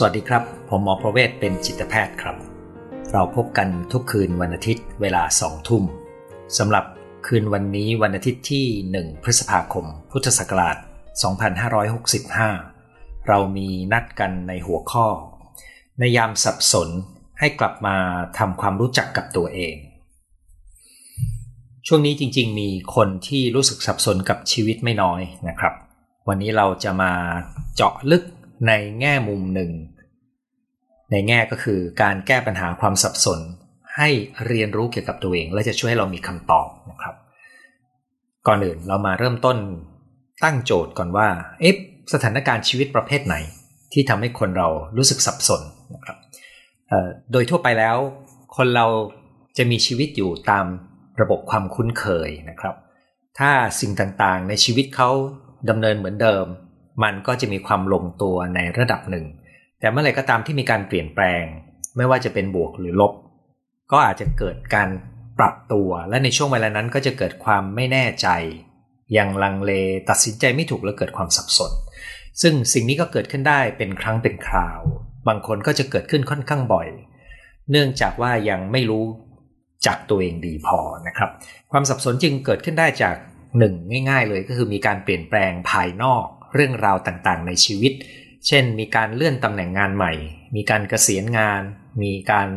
สวัสดีครับ ผมหมอประเวศเป็นจิตแพทย์ครับ เราพบกันทุกคืนวันอาทิตย์เวลาสองทุ่มสำหรับคืนวันนี้วันอาทิตย์ที่ 1 พฤษภาคม พุทธศักราช 2565 เรามีนัดกันในหัวข้อ ในยามสับสนให้กลับมาทำความรู้จักกับตัวเอง ช่วงนี้จริงๆ มีคนที่รู้สึกสับสนกับชีวิตไม่น้อยนะครับ วันนี้เราจะมาเจาะลึก ในแง่มุมหนึ่ง ในแง่ก็คือการแก้ปัญหาความสับสน ให้เรียนรู้เกี่ยวกับตัวเอง และจะช่วยให้เรามีคำตอบนะครับ ก่อนอื่นเรามาเริ่มต้นตั้งโจทย์ก่อนว่าเอ๊ะสถานการณ์ชีวิตประเภทไหน ที่ทำให้คนเรารู้สึกสับสนนะครับโดยทั่วไปแล้ว คนเราจะมีชีวิตอยู่ตามระบบความคุ้นเคยนะครับ ถ้าสิ่งต่างๆ ในชีวิตเขาดำเนินเหมือนเดิม มันก็จะมีความลงตัวในระดับหนึ่ง แต่เมื่อไหร่ก็ตามที่มีการเปลี่ยนแปลง ไม่ว่าจะเป็นบวกหรือลบ ก็อาจจะเกิดการปรับตัว และในช่วงเวลานั้นก็จะเกิดความไม่แน่ใจ ยังลังเลตัดสินใจไม่ถูกและเกิดความสับสน ซึ่งสิ่งนี้ก็เกิดขึ้นได้เป็นครั้งเป็นคราว บางคนก็จะเกิดขึ้นค่อนข้างบ่อย เนื่องจากว่ายังไม่รู้จักตัวเองดีพอนะครับ ความสับสนจึงเกิดขึ้นได้จากหนึ่งง่าย ๆ เลยก็คือมีการเปลี่ยนแปลงภายนอก เรื่องราวต่างๆ ในชีวิต เช่น มีการเลื่อนตำแหน่งงานใหม่ มีการเกษียณงาน มีการ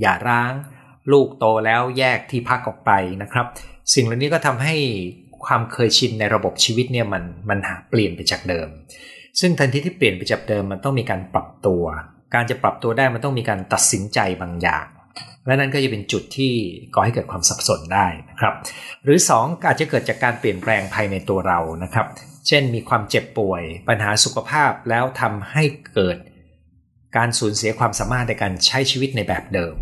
หย่าร้าง ลูกโตแล้วแยกที่พักออกไปนะครับ สิ่งเหล่านี้ก็ทำให้ความเคยชินในระบบชีวิตเนี่ยมันมันหาเปลี่ยนไปจากเดิม ซึ่งทันทีที่เปลี่ยนไปจากเดิมมันต้องมีการปรับตัว การจะปรับตัวได้มันต้องมีการตัดสินใจบางอย่างและนั่นก็จะเป็นจุดที่ก่อให้เกิดความสับสนได้นะครับ หรือ 2 อาจจะเกิดจากการเปลี่ยนแปลงภายในตัวเรานะครับ เช่นมีความเจ็บป่วย ปัญหาสุขภาพแล้วทำให้เกิด การสูญเสียความสามารถในการใช้ชีวิตในแบบเดิม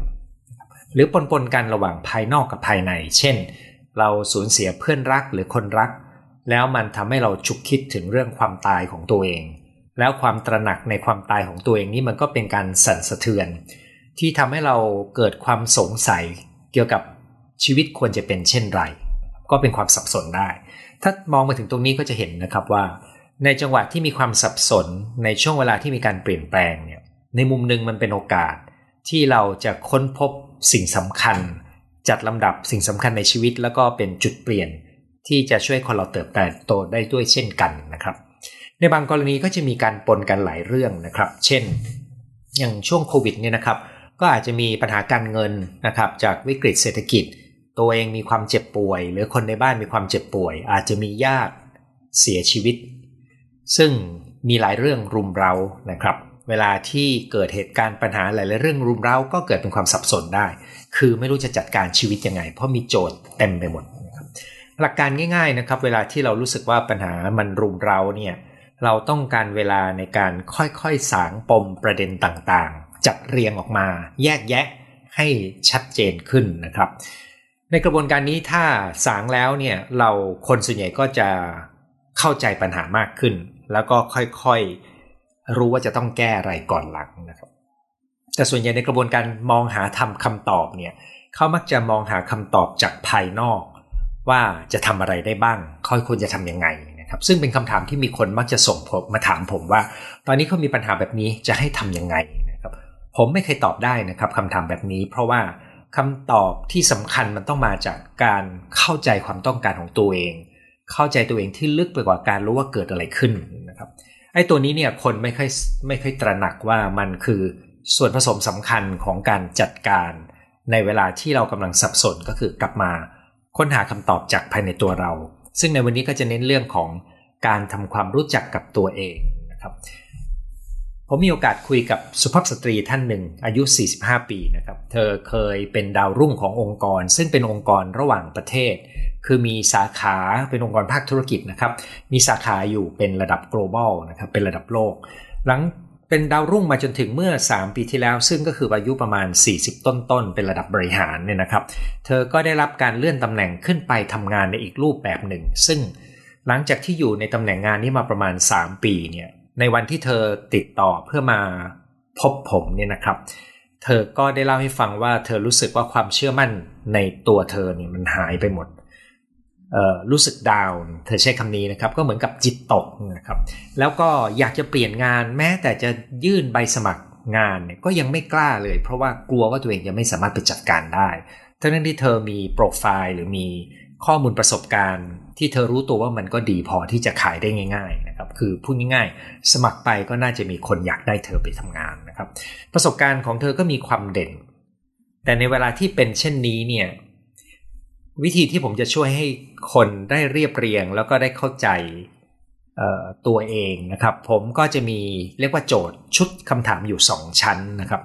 หรือปนปนกันระหว่างภายนอกกับภายใน เช่น เราสูญเสียเพื่อนรักหรือคนรัก แล้วมันทำให้เราฉุกคิดถึงเรื่องความตายของตัวเอง แล้วความตระหนักในความตายของตัวเองนี่มันก็เป็นการสั่นสะเทือน ที่ทำให้เราเกิดความสงสัยเกี่ยวกับชีวิตควรจะเป็นเช่นไร ก็เป็นความสับสนได้ ถ้ามองมาถึงตรงนี้ก็จะเห็นนะครับว่า ในจังหวะที่มีความสับสนในช่วงเวลาที่มีการเปลี่ยนแปลงเนี่ยในมุมหนึ่งมันเป็นโอกาส ที่เราจะค้นพบสิ่งสำคัญ จัดลำดับสิ่งสำคัญในชีวิต แล้วก็เป็นจุดเปลี่ยน ที่จะช่วยคนเราเติบโตได้ด้วยเช่นกันนะครับในบางกรณีก็จะมีการปนกันหลายเรื่องนะครับ เช่น อย่างช่วงโควิดเนี่ยนะครับ ก็อาจจะมีปัญหาการเงินนะครับ จากวิกฤตเศรษฐกิจ ตัวเองมีความเจ็บป่วย หรือคนในบ้านมีความเจ็บป่วย อาจจะมีญาติเสียชีวิต ซึ่งมีหลายเรื่องรุมเรานะครับ เวลาที่เกิดเหตุการณ์ปัญหาหลายๆเรื่องรุมเราก็เกิดเป็นความสับสนได้ คือไม่รู้จะจัดการชีวิตยังไง เพราะมีโจทย์เต็มไปหมดหลักการง่ายๆนะครับ เวลาที่เรารู้สึกว่าปัญหามันรุมเราเนี่ยเราต้องการเวลาในการค่อยๆสางปมประเด็นต่างๆ จัดเรียงออกมา แยกแยะให้ชัดเจนขึ้นนะครับ ในกระบวนการนี้ถ้าสางแล้วเนี่ยเราคนส่วนใหญ่ก็จะเข้าใจปัญหามากขึ้น แล้วก็ค่อยๆรู้ว่าจะต้องแก้อะไรก่อนหลังนะครับ แต่ส่วนใหญ่ในกระบวนการมองหาทำคำตอบเนี่ยเขามักจะมองหาคำตอบจากภายนอก ว่าจะทำอะไรได้บ้างค่อยควรจะทํำยังไงนะครับ ซึ่งเป็นคำถามที่มีคนมักจะส่งผมมาถามผมว่า ตอนนี้เขามีปัญหาแบบนี้จะให้ทํำยังไงนะครับ ผมไม่เคยตอบได้นะครับคำถามแบบนี้ เพราะว่า คำตอบที่สำคัญมันต้องมาจากการเข้าใจความต้องการของตัวเอง เข้าใจตัวเองที่ลึกไปกว่าการรู้ว่าเกิดอะไรขึ้นนะครับไอ้ตัวนี้เนี่ยคนไม่ค่อยไม่ค่อยตระหนักว่ามันคือส่วนผสมสำคัญของการจัดการ ในเวลาที่เรากำลังสับสนก็คือกลับมาค้นหาคำตอบจากภายในตัวเรา ซึ่งในวันนี้ก็จะเน้นเรื่องของการทำความรู้จักกับตัวเองนะครับ ผมมีโอกาสคุยกับสุภาพสตรีท่านหนึ่งอายุ 45 ปีนะครับเธอเคยเป็นดาวรุ่งขององค์กร ซึ่งเป็นองค์กรระหว่างประเทศ คือมีสาขาเป็นองค์กรภาคธุรกิจนะครับมีสาขาอยู่เป็นระดับ global นะครับเป็นระดับโลก หลังเป็นดาวรุ่งมาจนถึงเมื่อ 3 ปีที่แล้ว ซึ่งก็คืออายุประมาณ 40 ต้นๆ เป็นระดับบริหารเนี่ยนะครับ เธอก็ได้รับการเลื่อนตำแหน่งขึ้นไปทำงานในอีกรูปแบบหนึ่ง ซึ่งหลังจากที่อยู่ในตำแหน่งงานนี้มาประมาณ 3 ปีเนี่ย ในวันที่เธอติดต่อเพื่อมาพบผมเนี่ยนะครับ เธอก็ได้เล่าให้ฟังว่าเธอรู้สึกว่าความเชื่อมั่นในตัวเธอเนี่ยมันหายไปหมดรู้สึกดาวน์เธอใช้คำนี้นะครับ ก็เหมือนกับจิตตกนะครับ แล้วก็อยากจะเปลี่ยนงานแม้แต่จะยื่นใบสมัครงานเนี่ยก็ยังไม่กล้าเลย เพราะว่ากลัวว่าตัวเองจะไม่สามารถไปจัดการได้ทั้งนั้นที่เธอมีโปรไฟล์หรือมีข้อมูลประสบการณ์ ที่เธอรู้ตัวว่ามันก็ดีพอที่จะขายได้ง่ายๆ นะครับคือพูดง่ายๆ สมัครไปก็น่าจะมีคนอยากได้เธอไปทำงานนะครับประสบการณ์ของเธอก็มีความเด่น แต่ในเวลาที่เป็นเช่นนี้เนี่ยวิธีที่ผมจะช่วยให้คนได้เรียบเรียงแล้วก็ได้เข้าใจตัวเองนะครับ ผมก็จะมีเรียกว่าโจทย์ชุดคำถามอยู่ 2 ชั้นนะครับ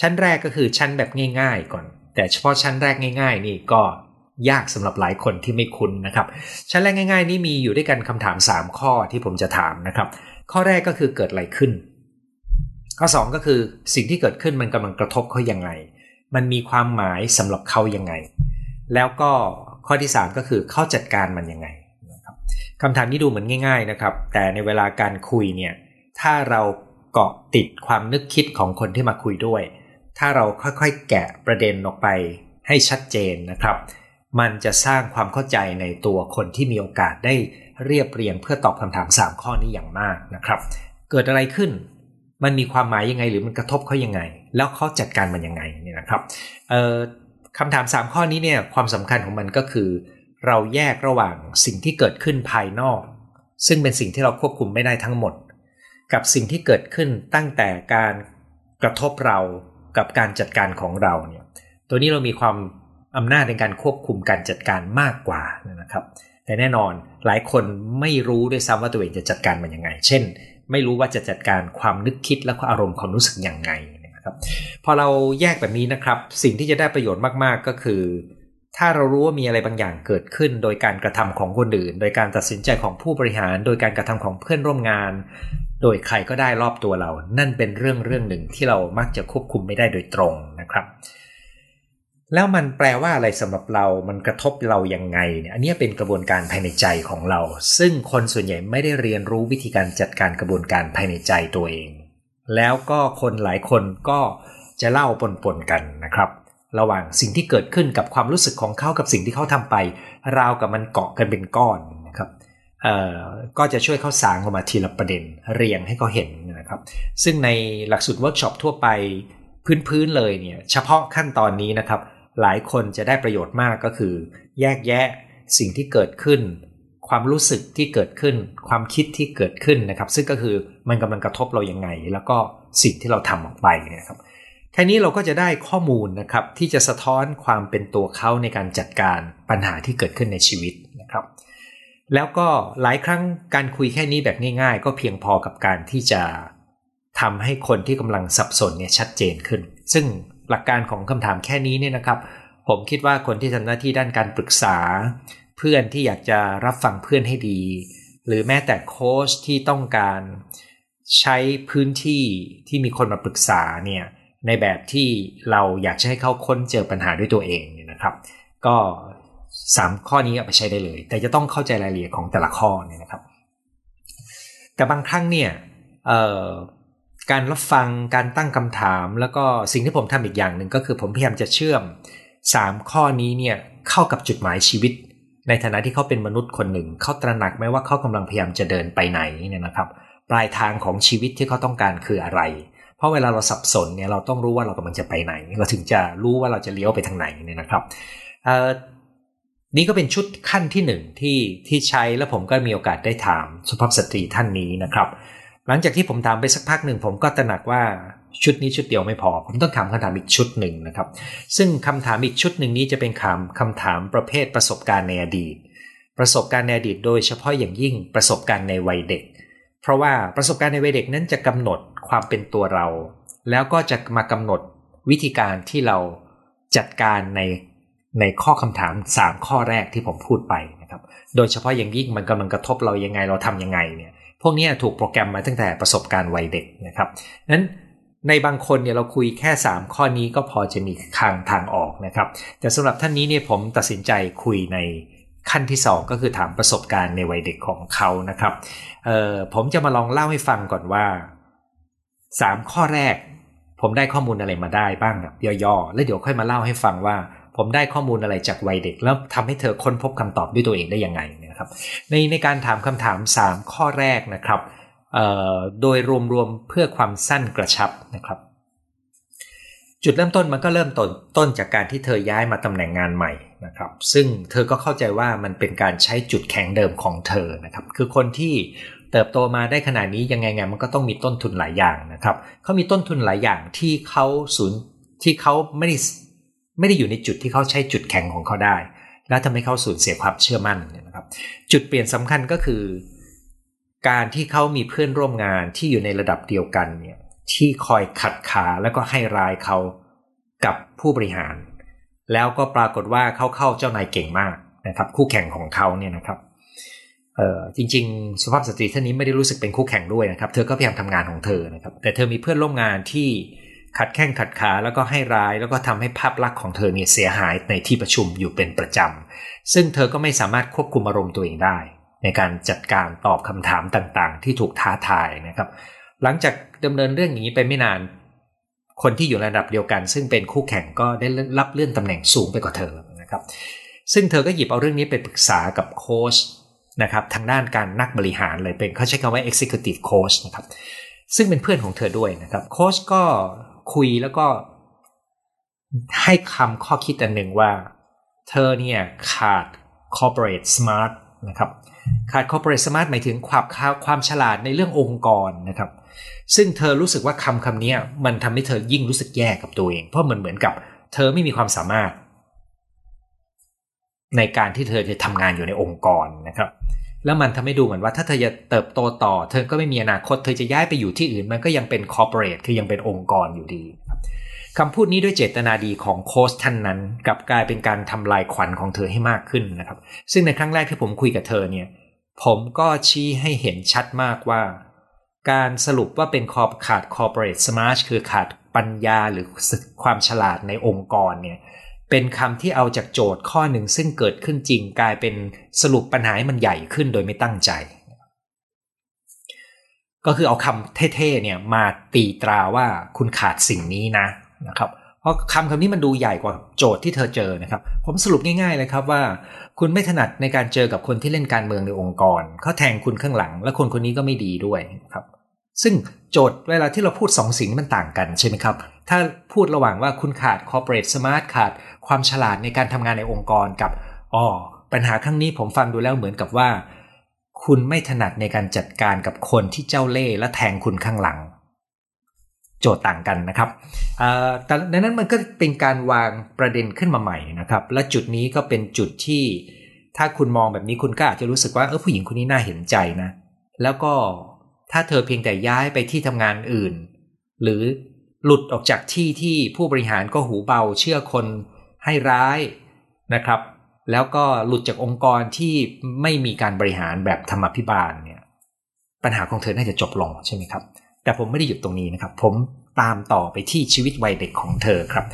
ชั้นแรกก็คือชั้นแบบง่าย ๆ ก่อน แต่เฉพาะชั้นแรกง่าย ๆ นี่ก็ ยากสำหรับหลายคนที่ไม่คุ้นนะครับชั้นแรกง่าย ๆ นี่มีอยู่ด้วยกันคำถาม 3 ข้อที่ผมจะถามนะครับ ข้อแรกก็คือเกิดอะไรขึ้น ข้อ 2 ก็คือสิ่งที่เกิดขึ้นมันกำลังกระทบเขายังไง มันมีความหมายสำหรับเขายังไง แล้วก็ข้อที่ 3 ก็คือเข้าจัดการมันยังไงครับคำถามนี้ดูเหมือนง่าย ๆนะครับ แต่ในเวลาการคุยเนี่ยถ้าเราเกาะติดความนึกคิดของคนที่มาคุยด้วย ถ้าเราค่อยๆแกะประเด็นออกไปให้ชัดเจนนะครับ มันจะสร้างความเข้าใจในตัวคนที่มีโอกาสได้เรียบเรียงเพื่อตอบคำถาม 3 ข้อนี้อย่างมากนะครับ เกิดอะไรขึ้น มันมีความหมายยังไงหรือมันกระทบเขายังไง แล้วเขาจัดการมันยังไงเนี่ยนะครับคำถาม 3 ข้อนี้เนี่ยความสำคัญของมันก็คือ เราแยกระหว่างสิ่งที่เกิดขึ้นภายนอก ซึ่งเป็นสิ่งที่เราควบคุมไม่ได้ทั้งหมด กับสิ่งที่เกิดขึ้นตั้งแต่การกระทบเรากับการจัดการของเราเนี่ยตัวนี้เรามีความ อำนาจในการควบคุมการจัดการมากกว่านะครับ แต่แน่นอนหลายคนไม่รู้ด้วยซ้ำว่าตัวเองจะจัดการมันยังไง เช่น ไม่รู้ว่าจะจัดการความนึกคิดและอารมณ์ความรู้สึกยังไงนะครับ พอเราแยกแบบนี้นะครับ สิ่งที่จะได้ประโยชน์มากๆก็คือ ถ้าเรารู้ว่ามีอะไรบางอย่างเกิดขึ้น โดยการกระทำของคนอื่น โดยการตัดสินใจของผู้บริหาร โดยการกระทำของเพื่อนร่วมงาน โดยใครก็ได้รอบตัวเรา นั่นเป็นเรื่องเรื่องหนึ่งที่เรามักจะควบคุมไม่ได้โดยตรงนะครับ แล้วมันแปลว่าอะไรสำหรับเรา มันกระทบเรายังไงเนี่ย อันนี้เป็นกระบวนการภายในใจของเรา ซึ่งคนส่วนใหญ่ไม่ได้เรียนรู้วิธีการจัดการกระบวนการภายในใจตัวเอง แล้วก็คนหลายคนก็จะเล่าปนๆกันนะครับ ระหว่างสิ่งที่เกิดขึ้นกับความรู้สึกของเขากับสิ่งที่เขาทำไป ราวกับมันเกาะกันเป็นก้อนนะครับก็จะช่วยเขาสางออกมาทีละประเด็นเรียงให้เขาเห็นนะครับ ซึ่งในหลักสูตรเวิร์กช็อปทั่วไปพื้นๆเลยเนี่ยเฉพาะขั้นตอนนี้นะครับ หลายคนจะได้ประโยชน์มากก็คือ แยกแยะสิ่งที่เกิดขึ้น ความรู้สึกที่เกิดขึ้น ความคิดที่เกิดขึ้นนะครับ ซึ่งก็คือมันกำลังกระทบเรายังไง แล้วก็สิ่งที่เราทำออกไปนะครับแค่นี้เราก็จะได้ข้อมูลนะครับที่จะสะท้อนความเป็นตัวเขาในการจัดการปัญหาที่เกิดขึ้นในชีวิตนะครับ แล้วก็หลายครั้งการคุยแค่นี้แบบง่าย ๆ ก็เพียงพอกับการที่จะทำให้คนที่กำลังสับสนเนี่ยชัดเจนขึ้น ซึ่ง หลักการของคำถามแค่นี้เนี่ยนะครับ ผมคิดว่าคนที่ทำหน้าที่ด้านการปรึกษา เพื่อนที่อยากจะรับฟังเพื่อนให้ดี หรือแม้แต่โค้ชที่ต้องการใช้พื้นที่ที่มีคนมาปรึกษาเนี่ยในแบบที่เราอยากจะให้เขาค้นเจอปัญหาด้วยตัวเองเนี่ยนะครับ ก็ 3 ข้อนี้เอาไปใช้ได้เลย แต่จะต้องเข้าใจรายละเอียดของแต่ละข้อเนี่ยนะครับ แต่บางครั้งเนี่ย การรับฟังการตั้งคำถาม แล้วก็สิ่งที่ผมทำอีกอย่างหนึ่งก็คือผมพยายามจะเชื่อม 3 ข้อนี้เนี่ยเข้ากับจุดหมายชีวิต ในฐานะที่เขาเป็นมนุษย์คนหนึ่งเขาตระหนักไหมว่าเขากำลังพยายามจะเดินไปไหนเนี่ยนะครับ ปลายทางของชีวิตที่เขาต้องการคืออะไร เพราะเวลาเราสับสนเนี่ยเราต้องรู้ว่าเรากำลังจะไปไหน เราถึงจะรู้ว่าเราจะเลี้ยวไปทางไหนเนี่ยนะครับนี่ก็เป็นชุดขั้นที่หนึ่งที่ที่ใช้แล้วผมก็มีโอกาสได้ถามสุภาพสตรีท่านนี้นะครับ หลังจากที่ผมถามไปสักพักหนึ่งผมก็ตระหนักว่าชุดนี้ชุดเดียวไม่พอ ผมต้องถามคำถามอีกชุดหนึ่งนะครับ ซึ่งคำถามอีกชุดหนึ่งนี้จะเป็นคำคำถามประเภทประสบการณ์ในอดีต ประสบการณ์ในอดีตโดยเฉพาะอย่างยิ่งประสบการณ์ในวัยเด็ก เพราะว่าประสบการณ์ในวัยเด็กนั้นจะกำหนดความเป็นตัวเรา แล้วก็จะมากำหนดวิธีการที่เราจัดการในในข้อคำถาม 3 ข้อแรกที่ผมพูดไปนะครับ โดยเฉพาะอย่างยิ่งมันกำลังกระทบเรายังไงเราทํำยังไงเนี่ย พวกนี้ถูกโปรแกรมมาตั้งแต่ประสบการณ์วัยเด็กนะครับนั้นในบางคนเนี่ยเราคุยแค่ 3 ข้อนี้ก็พอจะมีทางทางออกนะครับ แต่สำหรับท่านนี้เนี่ยผมตัดสินใจคุยในขั้นที่ 2 ก็คือถามประสบการณ์ในวัยเด็กของเขานะครับผมจะมาลองเล่าให้ฟังก่อนว่า 3 ข้อแรก ผมได้ข้อมูลอะไรมาได้บ้างแบบย่อๆ แล้วเดี๋ยวค่อยมาเล่าให้ฟังว่าผผมได้ข้อมูลอะไรจากวัยเด็ก แล้วทำให้เธอค้นพบคำตอบด้วยตัวเองได้ยังไง นะครับ ในในการถามคำถาม 3 ข้อแรกนะครับโดยรวมๆเพื่อความสั้นกระชับนะครับ จุดเริ่มต้นมันก็เริ่มต้นต้นจากการที่เธอย้ายมาตำแหน่งงานใหม่นะครับ ซึ่งเธอก็เข้าใจว่ามันเป็นการใช้จุดแข็งเดิมของเธอนะครับ คือคนที่เติบโตมาได้ขนาดนี้ยังไงไงมันก็ต้องมีต้นทุนหลายอย่างนะครับเขามีต้นทุนหลายอย่างที่เขาศูนย์ที่เขาไม่ได้ไม่ได้อยู่ในจุดที่เขาใช้จุดแข็งของเขาได้ แล้วทำให้เขาสูญเสียความเชื่อมั่นนะครับ จุดเปลี่ยนสำคัญก็คือ การที่เขามีเพื่อนร่วมงานที่อยู่ในระดับเดียวกันเนี่ยที่คอยขัดขาแล้วก็ให้รายเขากับผู้บริหาร แล้วก็ปรากฏว่าเขาเข้าเจ้านายเก่งมากนะครับ คู่แข่งของเขาเนี่ยนะครับจริงๆ สุภาพสตรีท่านนี้ไม่ได้รู้สึกเป็นคู่แข่งด้วยนะครับ เธอก็พยายามทำงานของเธอนะครับ แต่เธอมีเพื่อนร่วมงานที่ ขัดแข้งขัดขาแล้วก็ให้ร้ายแล้วก็ทำให้ภาพลักษณ์ของเธอเนี่ยเสียหายในที่ประชุมอยู่เป็นประจำ ซึ่งเธอก็ไม่สามารถควบคุมอารมณ์ตัวเองได้ ในการจัดการตอบคำถามต่างๆ ที่ถูกท้าทายนะครับ หลังจากดำเนินเรื่องอย่างนี้ไปไม่นาน คนที่อยู่ระดับเดียวกัน ซึ่งเป็นคู่แข่งก็ได้รับเลื่อนตำแหน่งสูงไปกว่าเธอนะครับ ซึ่งเธอก็หยิบเอาเรื่องนี้ไปปรึกษากับโค้ชนะครับทางด้านการนักบริหารเลยเป็นเขาใช้คำว่า executive coach นะครับซึ่งเป็นเพื่อนของเธอด้วยนะครับโค้ชก็ คุยแล้วก็ ให้คำข้อคิดอันหนึ่งว่า เธอเนี่ยขาด corporate smart นะครับขาด corporate smart หมายถึงความความฉลาดในเรื่ององค์กรนะครับ ซึ่งเธอรู้สึกว่าคำคำนี้มันทำให้เธอยิ่งรู้สึกแย่กับตัวเอง เพราะมือนเหมือนกับ เธอไม่มีความสามารถ ในการที่เธอจะทำงานอยู่ในองค์กรนะครับ แล้วมันทำให้ดูเหมือนว่าถ้าเธอจะเติบโตต่อ เธอก็ไม่มีอนาคตเธอจะย้ายไปอยู่ที่อื่น มันก็ยังเป็นคอร์ปอเรทคือยังเป็นองค์กรอยู่ดีคำพูดนี้ด้วยเจตนาดีของโค้ชท่านนั้นกลับกลายเป็นการทำลายขวัญของเธอให้มากขึ้นนะครับ ซึ่งในครั้งแรกที่ผมคุยกับเธอเนี่ย ผมก็ชี้ให้เห็นชัดมากว่า การสรุปว่าเป็นคอขาด corporate smart คือขาดปัญญาหรือความฉลาดในองค์กรเนี่ย เป็นคำที่เอาจากโจทย์ข้อหนึ่งซึ่งเกิดขึ้นจริงกลายเป็นสรุปปัญหาให้มันใหญ่ขึ้นโดยไม่ตั้งใจ ก็คือเอาคำเท่ๆเนี่ยมาตีตราว่าคุณขาดสิ่งนี้นะนะครับเพราะคำคำนี้มันดูใหญ่กว่าโจทย์ที่เธอเจอนะครับ ผมสรุปง่ายๆเลยครับว่า คุณไม่ถนัดในการเจอกับคนที่เล่นการเมืองในองค์กรเขาแทงคุณข้างหลัง และคนคนนี้ก็ไม่ดีด้วยครับ ซึ่งโจทย์เวลาที่เราพูดสองสิ่งมันต่างกันใช่ไหมครับ ถ้าพูดระหว่างว่าคุณขาด corporate smart ขาดความฉลาดในการทำงานในองค์กรกับอ๋อปัญหาครั้งนี้ผมฟังดูแล้วเหมือนกับว่า คุณไม่ถนัดในการจัดการกับคนที่เจ้าเล่ห์และแทงคุณข้างหลัง โจทย์ต่างกันนะครับแต่ดังนั้นมันก็เป็นการวางประเด็นขึ้นมาใหม่นะครับ และจุดนี้ก็เป็นจุดที่ ถ้าคุณมองแบบนี้คุณก็อาจจะรู้สึกว่าเออผู้หญิงคนนี้น่าเห็นใจนะ แล้วก็ถ้าเธอเพียงแต่ย้ายไปที่ทำงานอื่น หรือ หลุดออกจากที่ที่ผู้บริหารก็หูเบาเชื่อคนให้ร้ายนะครับ แล้วก็หลุดจากองค์กรที่ไม่มีการบริหารแบบธรรมพิบาลเนี่ยปัญหาของเธอน่าจะจบลงใช่ไหมครับ แต่ผมไม่ได้หยุดตรงนี้นะครับ ผมตามต่อไปที่ชีวิตวัยเด็กของเธอครับ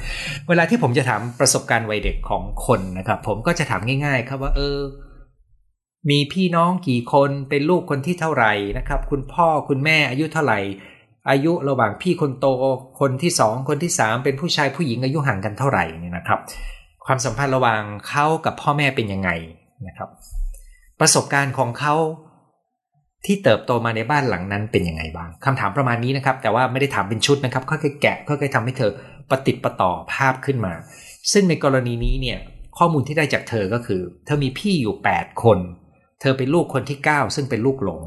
เวลาที่ผมจะถามประสบการณ์วัยเด็กของคนนะครับ ผมก็จะถามง่าย ๆ ครับว่า เออ มีพี่น้องกี่คนเป็นลูกคนที่เท่าไหร่นะครับ คุณพ่อคุณแม่อายุเท่าไหร่ อายุระหว่างพี่คนโตคนที่สองคนที่สามเป็นผู้ชายผู้หญิงอายุห่างกันเท่าไหร่นี่นะครับ ความสัมพันธ์ระหว่างเขากับพ่อแม่เป็นยังไงนะครับ ประสบการณ์ของเขาที่เติบโตมาในบ้านหลังนั้นเป็นยังไงบ้างคำถามประมาณนี้นะครับ แต่ว่าไม่ได้ถามเป็นชุดนะครับค่อยๆแกะค่อยๆทำให้เธอปฏิติดประต่อภาพขึ้นมา ซึ่งในกรณีนี้เนี่ยข้อมูลที่ได้จากเธอก็คือ เธอมีพี่อยู่ 8 คน เธอเป็นลูกคนที่ 9 ซึ่งเป็นลูกหลง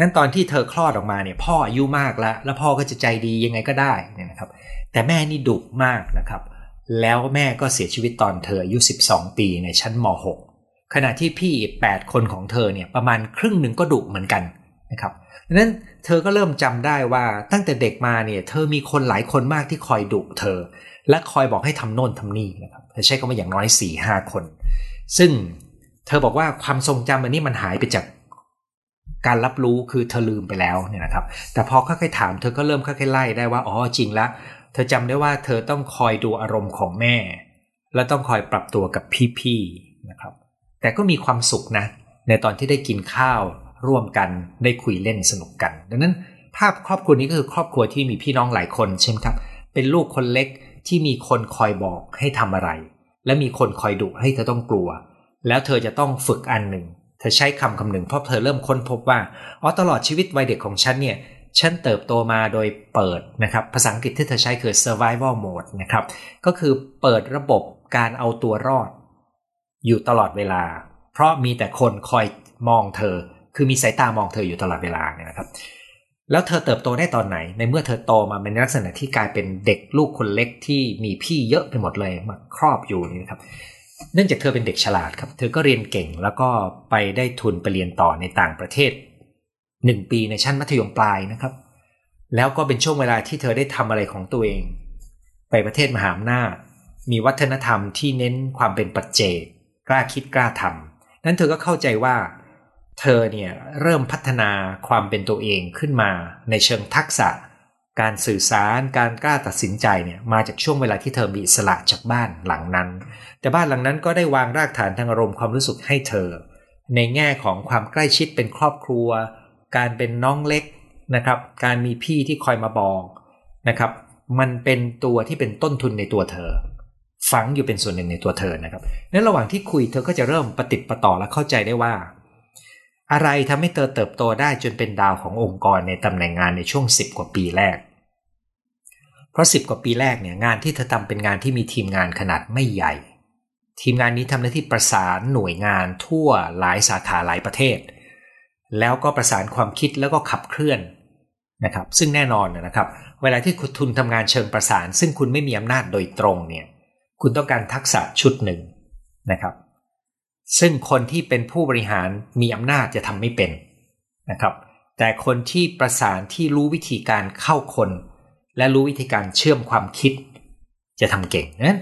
นั้นตอนที่เธอคลอดออกมาเนี่ยพ่ออายุมากแล้ว แล้วพ่อก็จะใจดียังไงก็ได้เนี่ยนะครับ แต่แม่นี่ดุมากนะครับ แล้วแม่ก็เสียชีวิตตอนเธออายุ 12 ปีในชั้นม .6 ขณะที่พี่ 8 คนของเธอเนี่ยประมาณครึ่งหนึ่งก็ดุเหมือนกันนะครับดังนั้นเธอก็เริ่มจำได้ว่าตั้งแต่เด็กมาเนี่ยเธอมีคนหลายคนมากที่คอยดุเธอ และคอยบอกให้ทำโน่นทำนี่นะครับเธอใช้คำว่าอย่างน้อย4ี่ห้าคน ซึ่งเธอบอกว่าความทรงจำอันนี้มันหายไปจาก การรับรู้คือเธอลืมไปแล้วเนี่ยนะครับ แต่พอค่อยๆถามเธอก็เริ่มค่อยๆไล่ได้ว่าอ๋อจริงละเธอจำได้ว่าเธอต้องคอยดูอารมณ์ของแม่ และต้องคอยปรับตัวกับพี่ๆนะครับ แต่ก็มีความสุขนะ ในตอนที่ได้กินข้าวร่วมกันได้คุยเล่นสนุกกัน ดังนั้นภาพครอบครัวนี้ก็คือครอบครัวที่มีพี่น้องหลายคนใช่ไหมครับ เป็นลูกคนเล็กที่มีคนคอยบอกให้ทำอะไร และมีคนคอยดุให้เธอต้องกลัว แล้วเธอจะต้องฝึกอันหนึ่ง เธอใช้คำคำหนึ่งเพราะเธอเริ่มค้นพบว่าอ๋อตลอดชีวิตวัยเด็กของฉันเนี่ยฉันเติบโตมาโดยเปิดนะครับภาษาอังกฤษที่เธอใช้คือ survival mode นะครับก็คือเปิดระบบการเอาตัวรอด อยู่ตลอดเวลา เพราะมีแต่คนคอยมองเธอ คือมีสายตามองเธออยู่ตลอดเวลาเนี่ยนะครับ แล้วเธอเติบโตได้ตอนไหน ในเมื่อเธอโตมาเป็นลักษณะที่กลายเป็นเด็กลูกคนเล็กที่มีพี่เยอะไปหมดเลยมาครอบอยู่นี่นะครับ เนื่องจากเธอเป็นเด็กฉลาดครับ เธอก็เรียนเก่งแล้วก็ไปได้ทุนไปเรียนต่อในต่างประเทศหนึ่งปีในชั้นมัธยมปลายนะครับ แล้วก็เป็นช่วงเวลาที่เธอได้ทำอะไรของตัวเอง ไปประเทศมหาอำนาจมีวัฒนธรรมที่เน้นความเป็นปัจเจกกล้าคิดกล้าทำนั้นเธอก็เข้าใจว่า เธอเนี่ยเริ่มพัฒนาความเป็นตัวเองขึ้นมาในเชิงทักษะ การสื่อสารการกล้าตัดสินใจเนี่ยมาจากช่วงเวลาที่เธอมีอิสระจากบ้านหลังนั้น แต่บ้านหลังนั้นก็ได้วางรากฐานทางอารมณ์ความรู้สึกให้เธอ ในแง่ของความใกล้ชิดเป็นครอบครัว การเป็นน้องเล็กนะครับ การมีพี่ที่คอยมาบอกนะครับ มันเป็นตัวที่เป็นต้นทุนในตัวเธอ ฝังอยู่เป็นส่วนหนึ่งในตัวเธอนะครับในระหว่างที่คุยเธอก็จะเริ่มปฏิติดประต่อและเข้าใจได้ว่า อะไรทำให้เธอเติบโตได้จนเป็นดาวขององค์กรในตำแหน่งงานในช่วง 10 กว่าปีแรก เพราะ 10 กว่าปีแรกเนี่ยงานที่เธอทำเป็นงานที่มีทีมงานขนาดไม่ใหญ่ ทีมงานนี้ทำหน้าที่ประสานหน่วยงานทั่วหลายสาขาหลายประเทศ แล้วก็ประสานความคิดแล้วก็ขับเคลื่อนนะครับ ซึ่งแน่นอนนะครับ เวลาที่คุณทุนทำงานเชิงประสาน ซึ่งคุณไม่มีอำนาจโดยตรงเนี่ย คุณต้องการทักษะชุดหนึ่งนะครับ ซึ่งคนที่เป็นผู้บริหารมีอำนาจจะทำไม่เป็นนะครับ แต่คนที่ประสานที่รู้วิธีการเข้าคน และรู้วิธีการเชื่อมความคิด จะทำเก่งนั้น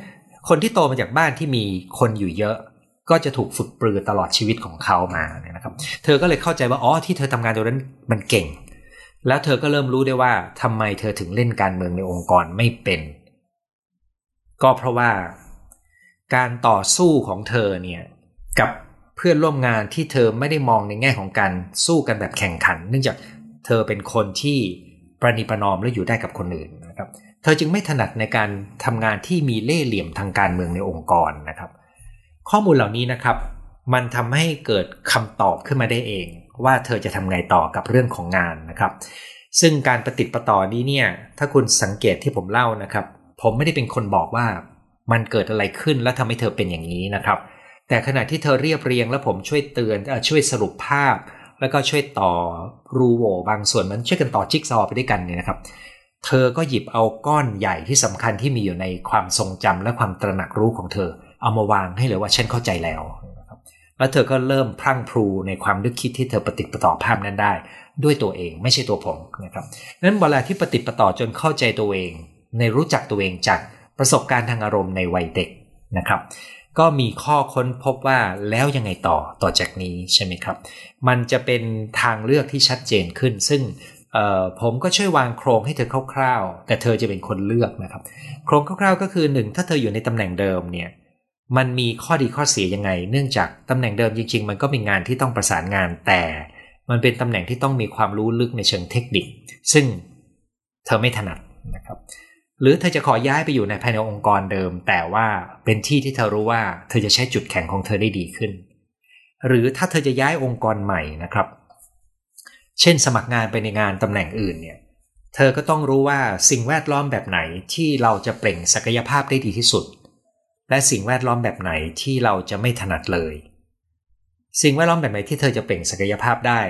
คนที่โตมาจากบ้านที่มีคนอยู่เยอะ ก็จะถูกฝึกปรือตลอดชีวิตของเขามาเนี่ยนะครับ เธอก็เลยเข้าใจว่าอ๋อที่เธอทำงานตรงนั้นมันเก่ง แล้วเธอก็เริ่มรู้ได้ว่าทำไมเธอถึงเล่นการเมืองในองค์กรไม่เป็น ก็เพราะว่าการต่อสู้ของเธอเนี่ย กับเพื่อนร่วมงานที่เธอไม่ได้มองในแง่ของการสู้กันแบบแข่งขัน เนื่องจากเธอเป็นคนที่ประนีประนอมและอยู่ได้กับคนอื่นนะครับ เธอจึงไม่ถนัดในการทำงานที่มีเล่ห์เหลี่ยมทางการเมืองในองค์กรนะครับ ข้อมูลเหล่านี้นะครับ มันทำให้เกิดคำตอบขึ้นมาได้เอง ว่าเธอจะทำไงต่อกับเรื่องของงานนะครับ ซึ่งการปฏิติประต่อนี้เนี่ย ถ้าคุณสังเกตที่ผมเล่านะครับ ผมไม่ได้เป็นคนบอกว่ามันเกิดอะไรขึ้นแล้วทำให้เธอเป็นอย่างนี้นะครับ แต่ขณะที่เธอเรียบเรียง แล้วผมช่วยเตือนช่วยสรุปภาพ แล้วก็ช่วยต่อรูโหวบางส่วนมันช่วยกันต่อจิ๊กซอไปด้วยกันเนี่ยนะครับ เธอก็หยิบเอาก้อนใหญ่ที่สำคัญที่มีอยู่ในความทรงจำและความตระหนักรู้ของเธอ เอามาวางให้เลยว่าฉันเข้าใจแล้วนะครับแล้วเธอก็เริ่มพรั่งพรูในความนึกคิดที่เธอปฏิประต่อภาพนั้นได้ ด้วยตัวเองไม่ใช่ตัวผมนะครับนั้นเวลาที่ปฏิประต่อจนเข้าใจตัวเอง ในรู้จักตัวเองจากประสบการณ์ทางอารมณ์ในวัยเด็กนะครับ ก็มีข้อค้นพบว่าแล้วยังไงต่อต่อจากนี้ใช่ไหมครับ มันจะเป็นทางเลือกที่ชัดเจนขึ้น ซึ่งผมก็ช่วยวางโครงให้เธอคร่าวๆ แต่เธอจะเป็นคนเลือกนะครับ โครงคร่าวๆก็คือหนึ่งถ้าเธออยู่ในตำแหน่งเดิมเนี่ยมันมีข้อดีข้อเสียยังไง เนื่องจากตำแหน่งเดิมจริง ๆ มันก็เป็นงานที่ต้องประสานงานแต่ มันเป็นตำแหน่งที่ต้องมีความรู้ลึกในเชิงเทคนิค ซึ่งเธอไม่ถนัดนะครับ หรือเธอจะขอย้ายไปอยู่ในภายในองค์กรเดิม แต่ว่าเป็นที่ที่เธอรู้ว่าเธอจะใช้จุดแข็งของเธอได้ดีขึ้น หรือถ้าเธอจะย้ายองค์กรใหม่นะครับ เช่นสมัครงานไปในงานตำแหน่งอื่นเนี่ยเธอก็ต้องรู้ว่าสิ่งแวดล้อมแบบไหนที่เราจะเปล่งศักยภาพได้ดีที่สุด และสิ่งแวดล้อมแบบไหนที่เราจะไม่ถนัดเลย สิ่งแวดล้อมแบบไหนที่เธอจะเปล่งศักยภาพได้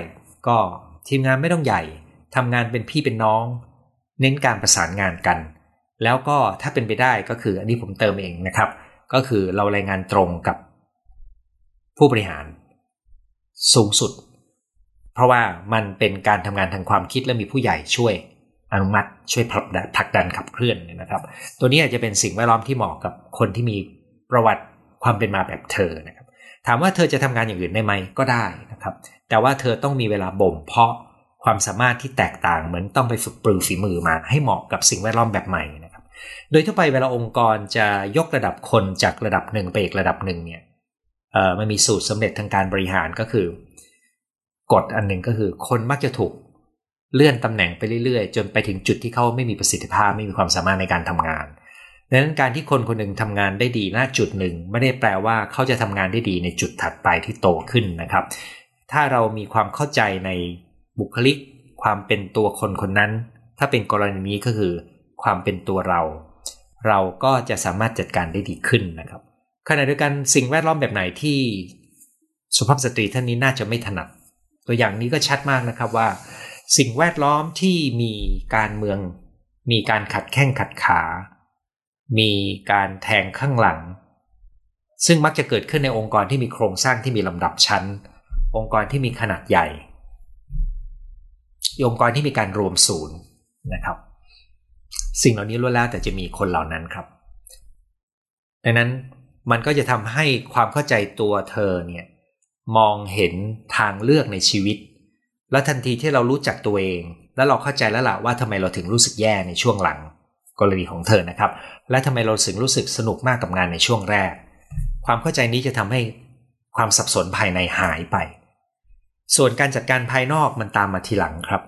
ก็ทีมงานไม่ต้องใหญ่ทำงานเป็นพี่เป็นน้อง เน้นการประสานงานกัน แล้วก็ถ้าเป็นไปได้ก็คืออันนี้ผมเติมเองนะครับ ก็คือเรารายงานตรงกับผู้บริหาร สูงสุด เพราะว่ามันเป็นการทำงานทางความคิดและมีผู้ใหญ่ช่วยอนุมัติช่วยผลักดันขับเคลื่อนนะครับ ตัวนี้อาจจะเป็นสิ่งแวดล้อมที่เหมาะกับคนที่มีประวัติความเป็นมาแบบเธอนะครับ ถามว่าเธอจะทำงานอย่างอื่นได้ไหมก็ได้นะครับ แต่ว่าเธอต้องมีเวลาบ่มเพาะความสามารถที่แตกต่างเหมือนต้องไปฝึกปรือฝีมือมาให้เหมาะกับสิ่งแวดล้อมแบบใหม่นะ โดยทั่วไปเวลาองค์กรจะยกระดับคนจากระดับหนึ่งไปอีกระดับหนึ่งเนี่ยเอ่อมันมีสูตรสำเร็จทางการบริหารก็คือกฎอันหนึ่งก็คือคนมักจะถูกเลื่อนตำแหน่งไปเรื่อยๆ จนไปถึงจุดที่เขาไม่มีประสิทธิภาพไม่มีความสามารถในการทำงานดังนั้นการที่คนคนหนึ่งทำงานได้ดีณจุดหนึ่ง ไม่ได้แปลว่าเขาจะทำงานได้ดีในจุดถัดไปที่โตขึ้นนะครับ ถ้าเรามีความเข้าใจในบุคลิก ความเป็นตัวคนคนนั้น ถ้าเป็นกรณีนี้ก็คือ ความเป็นตัวเรา เราก็จะสามารถจัดการได้ดีขึ้นนะครับขณะเดียวกันสิ่งแวดล้อมแบบไหนที่สุภาพสตรีท่านนี้น่าจะไม่ถนัด ตัวอย่างนี้ก็ชัดมากนะครับว่า สิ่งแวดล้อมที่มีการเมือง มีการขัดแข้งขัดขา มีการแทงข้างหลัง ซึ่งมักจะเกิดขึ้นในองค์กรที่มีโครงสร้างที่มีลำดับชั้น องค์กรที่มีขนาดใหญ่องค์กรที่มีการรวมศูนย์นะครับ สิ่งเหล่านี้ล้วนแล้วแต่จะมีคนเหล่านั้นครับ ดังนั้นมันก็จะทำให้ความเข้าใจตัวเธอเนี่ยมองเห็นทางเลือกในชีวิต และทันทีที่เรารู้จักตัวเอง แล้วเราเข้าใจแล้วล่ะว่าทำไมเราถึงรู้สึกแย่ในช่วงหลัง กรณีของเธอนะครับ และทำไมเราถึงรู้สึกสนุกมากกับงานในช่วงแรก ความเข้าใจนี้จะทำให้ความสับสนภายในหายไป ส่วนการจัดการภายนอกมันตามมาทีหลังครับ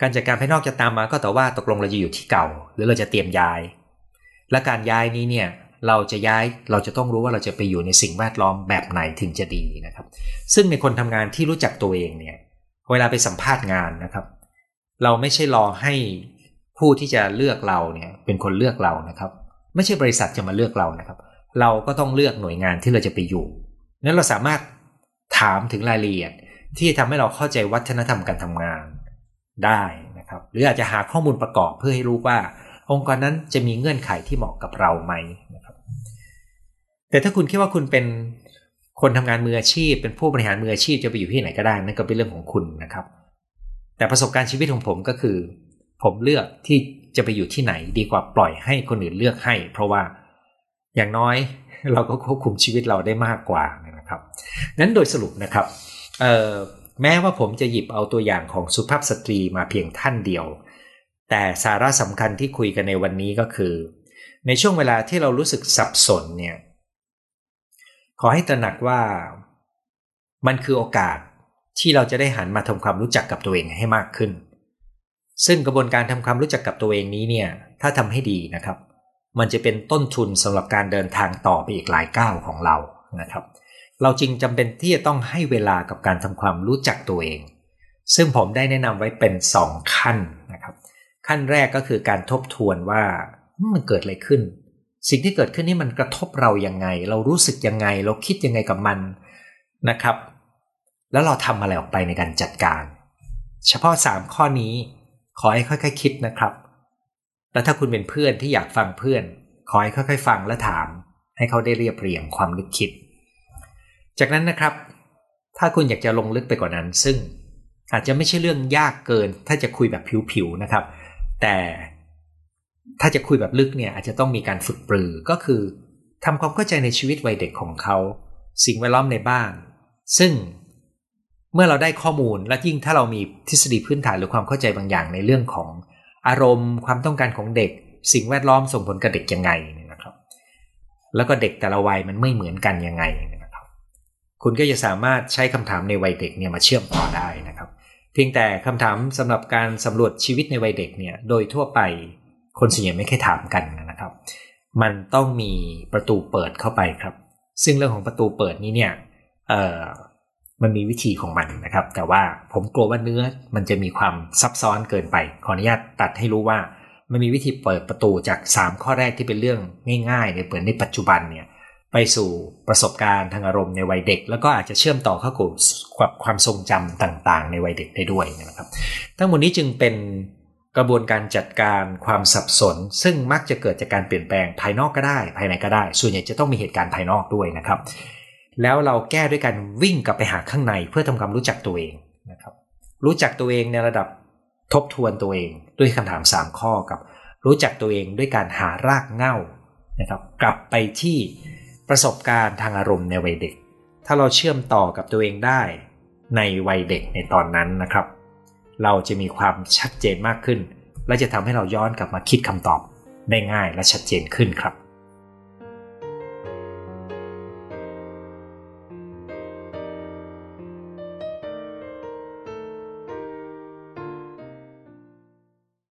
การจัดการภายนอกจะตามมาก็แต่ว่าตกลงเราจะอยู่ที่เก่า หรือเราจะเตรียมย้าย และการย้ายนี้เนี่ยเราจะย้ายเราจะต้องรู้ว่าเราจะไปอยู่ในสิ่งแวดล้อมแบบไหนถึงจะดีนะครับ ซึ่งในคนทำงานที่รู้จักตัวเองเนี่ยเวลาไปสัมภาษณ์งานนะครับ เราไม่ใช่รอให้ผู้ที่จะเลือกเราเนี่ยเป็นคนเลือกเรานะครับ ไม่ใช่บริษัทจะมาเลือกเรานะครับ เราก็ต้องเลือกหน่วยงานที่เราจะไปอยู่นั้นเราสามารถถามถึงรายละเอียดที่ทำให้เราเข้าใจวัฒนธรรมการทำงาน ได้นะครับหรืออาจจะหาข้อมูลประกอบเพื่อให้รู้ว่า องค์กรนั้นจะมีเงื่อนไขที่เหมาะกับเราไหมนะครับแต่ถ้าคุณคิดว่าคุณเป็นคนทำงานมืออาชีพ เป็นผู้บริหารมืออาชีพจะไปอยู่ที่ไหนก็ได้นั่นก็เป็นเรื่องของคุณนะครับ แต่ประสบการณ์ชีวิตของผมก็คือ ผมเลือกที่จะไปอยู่ที่ไหนดีกว่าปล่อยให้คนอื่นเลือกให้ เพราะว่าอย่างน้อยเราก็ควบคุมชีวิตเราได้มากกว่านะครับนั้นโดยสรุปนะครับ แม้ว่าผมจะหยิบเอาตัวอย่างของสุภาพสตรีมาเพียงท่านเดียว แต่สาระสำคัญที่คุยกันในวันนี้ก็คือ ในช่วงเวลาที่เรารู้สึกสับสนเนี่ย ขอให้ตระหนักว่ามันคือโอกาสที่เราจะได้หันมาทำความรู้จักกับตัวเองให้มากขึ้น ซึ่งกระบวนการทำความรู้จักกับตัวเองนี้เนี่ย ถ้าทำให้ดีนะครับ มันจะเป็นต้นทุนสำหรับการเดินทางต่อไปอีกหลายก้าวของเรานะครับ เราจริงจำเป็นที่จะต้องให้เวลากับการทำความรู้จักตัวเอง ซึ่งผมได้แนะนำไว้เป็น 2 ขั้นนะครับ ขั้นแรกก็คือการทบทวนว่ามันเกิดอะไรขึ้น สิ่งที่เกิดขึ้นนี่มันกระทบเรายังไง เรารู้สึกยังไง เราคิดยังไงกับมันนะครับ แล้วเราทำอะไรออกไปในการจัดการ เฉพาะ 3 ข้อนี้ขอให้ค่อยๆคคิดนะครับ แล้วถ้าคุณเป็นเพื่อนที่อยากฟังเพื่อน ขอให้ค่อยๆ ฟังและถาม ให้เขาได้เรียบเรียงความนึกคิด จากนั้นนะครับ ถ้าคุณอยากจะลงลึกไปกว่านั้น ซึ่งอาจจะไม่ใช่เรื่องยากเกิน ถ้าจะคุยแบบผิวๆนะครับ แต่ถ้าจะคุยแบบลึกเนี่ยอาจจะต้องมีการฝึกปรือ ก็คือทำความเข้าใจในชีวิตวัยเด็กของเขา สิ่งแวดล้อมในบ้าน ซึ่งเมื่อเราได้ข้อมูลและยิ่งถ้าเรามีทฤษฎีพื้นฐานหรือความเข้าใจบางอย่างในเรื่องของอารมณ์ ความต้องการของเด็ก สิ่งแวดล้อมส่งผลกับเด็กยังไงนะครับ แล้วก็เด็กแต่ละวัยมันไม่เหมือนกันยังไง คุณก็จะสามารถใช้คำถามในวัยเด็กเนี่ยมาเชื่อมต่อได้นะครับ เพียงแต่คำถามสำหรับการสำรวจชีวิตในวัยเด็กเนี่ยโดยทั่วไปคนส่วนใหญ่ไม่เคยถามกันนะครับ มันต้องมีประตูเปิดเข้าไปครับ ซึ่งเรื่องของประตูเปิดนี้เนี่ยเอ่อมันมีวิธีของมันนะครับ แต่ว่าผมกลัวว่าเนื้อมันจะมีความซับซ้อนเกินไป ขออนุญาตตัดให้รู้ว่ามันมีวิธีเปิดประตูจาก 3 ข้อแรกที่เป็นเรื่องง่ายๆในเปิดในปัจจุบันเนี่ย ไปสู่ประสบการณ์ทางอารมณ์ในวัยเด็ก แล้วก็อาจจะเชื่อมต่อเข้ากับความทรงจำต่างๆ ในวัยเด็กได้ด้วยนะครับ ทั้งหมดนี้จึงเป็นกระบวนการจัดการความสับสน ซึ่งมักจะเกิดจากการเปลี่ยนแปลงภายนอกก็ได้ ภายในก็ได้ ส่วนใหญ่จะต้องมีเหตุการณ์ภายนอกด้วยนะครับ แล้วเราแก้ด้วยการวิ่งกลับไปหาข้างในเพื่อทำความรู้จักตัวเองนะครับ รู้จักตัวเองในระดับทบทวนตัวเองด้วยคำถาม 3 ข้อกับ รู้จักตัวเองด้วยการหารากเง่านะครับ กลับไปที่ ประสบการณ์ทางอารมณ์ในวัยเด็ก ถ้าเราเชื่อมต่อกับตัวเองได้ ในวัยเด็กในตอนนั้นนะครับ เราจะมีความชัดเจนมากขึ้น และจะทำให้เราย้อนกลับมาคิดคำตอบได้ง่ายและชัดเจนขึ้นครับ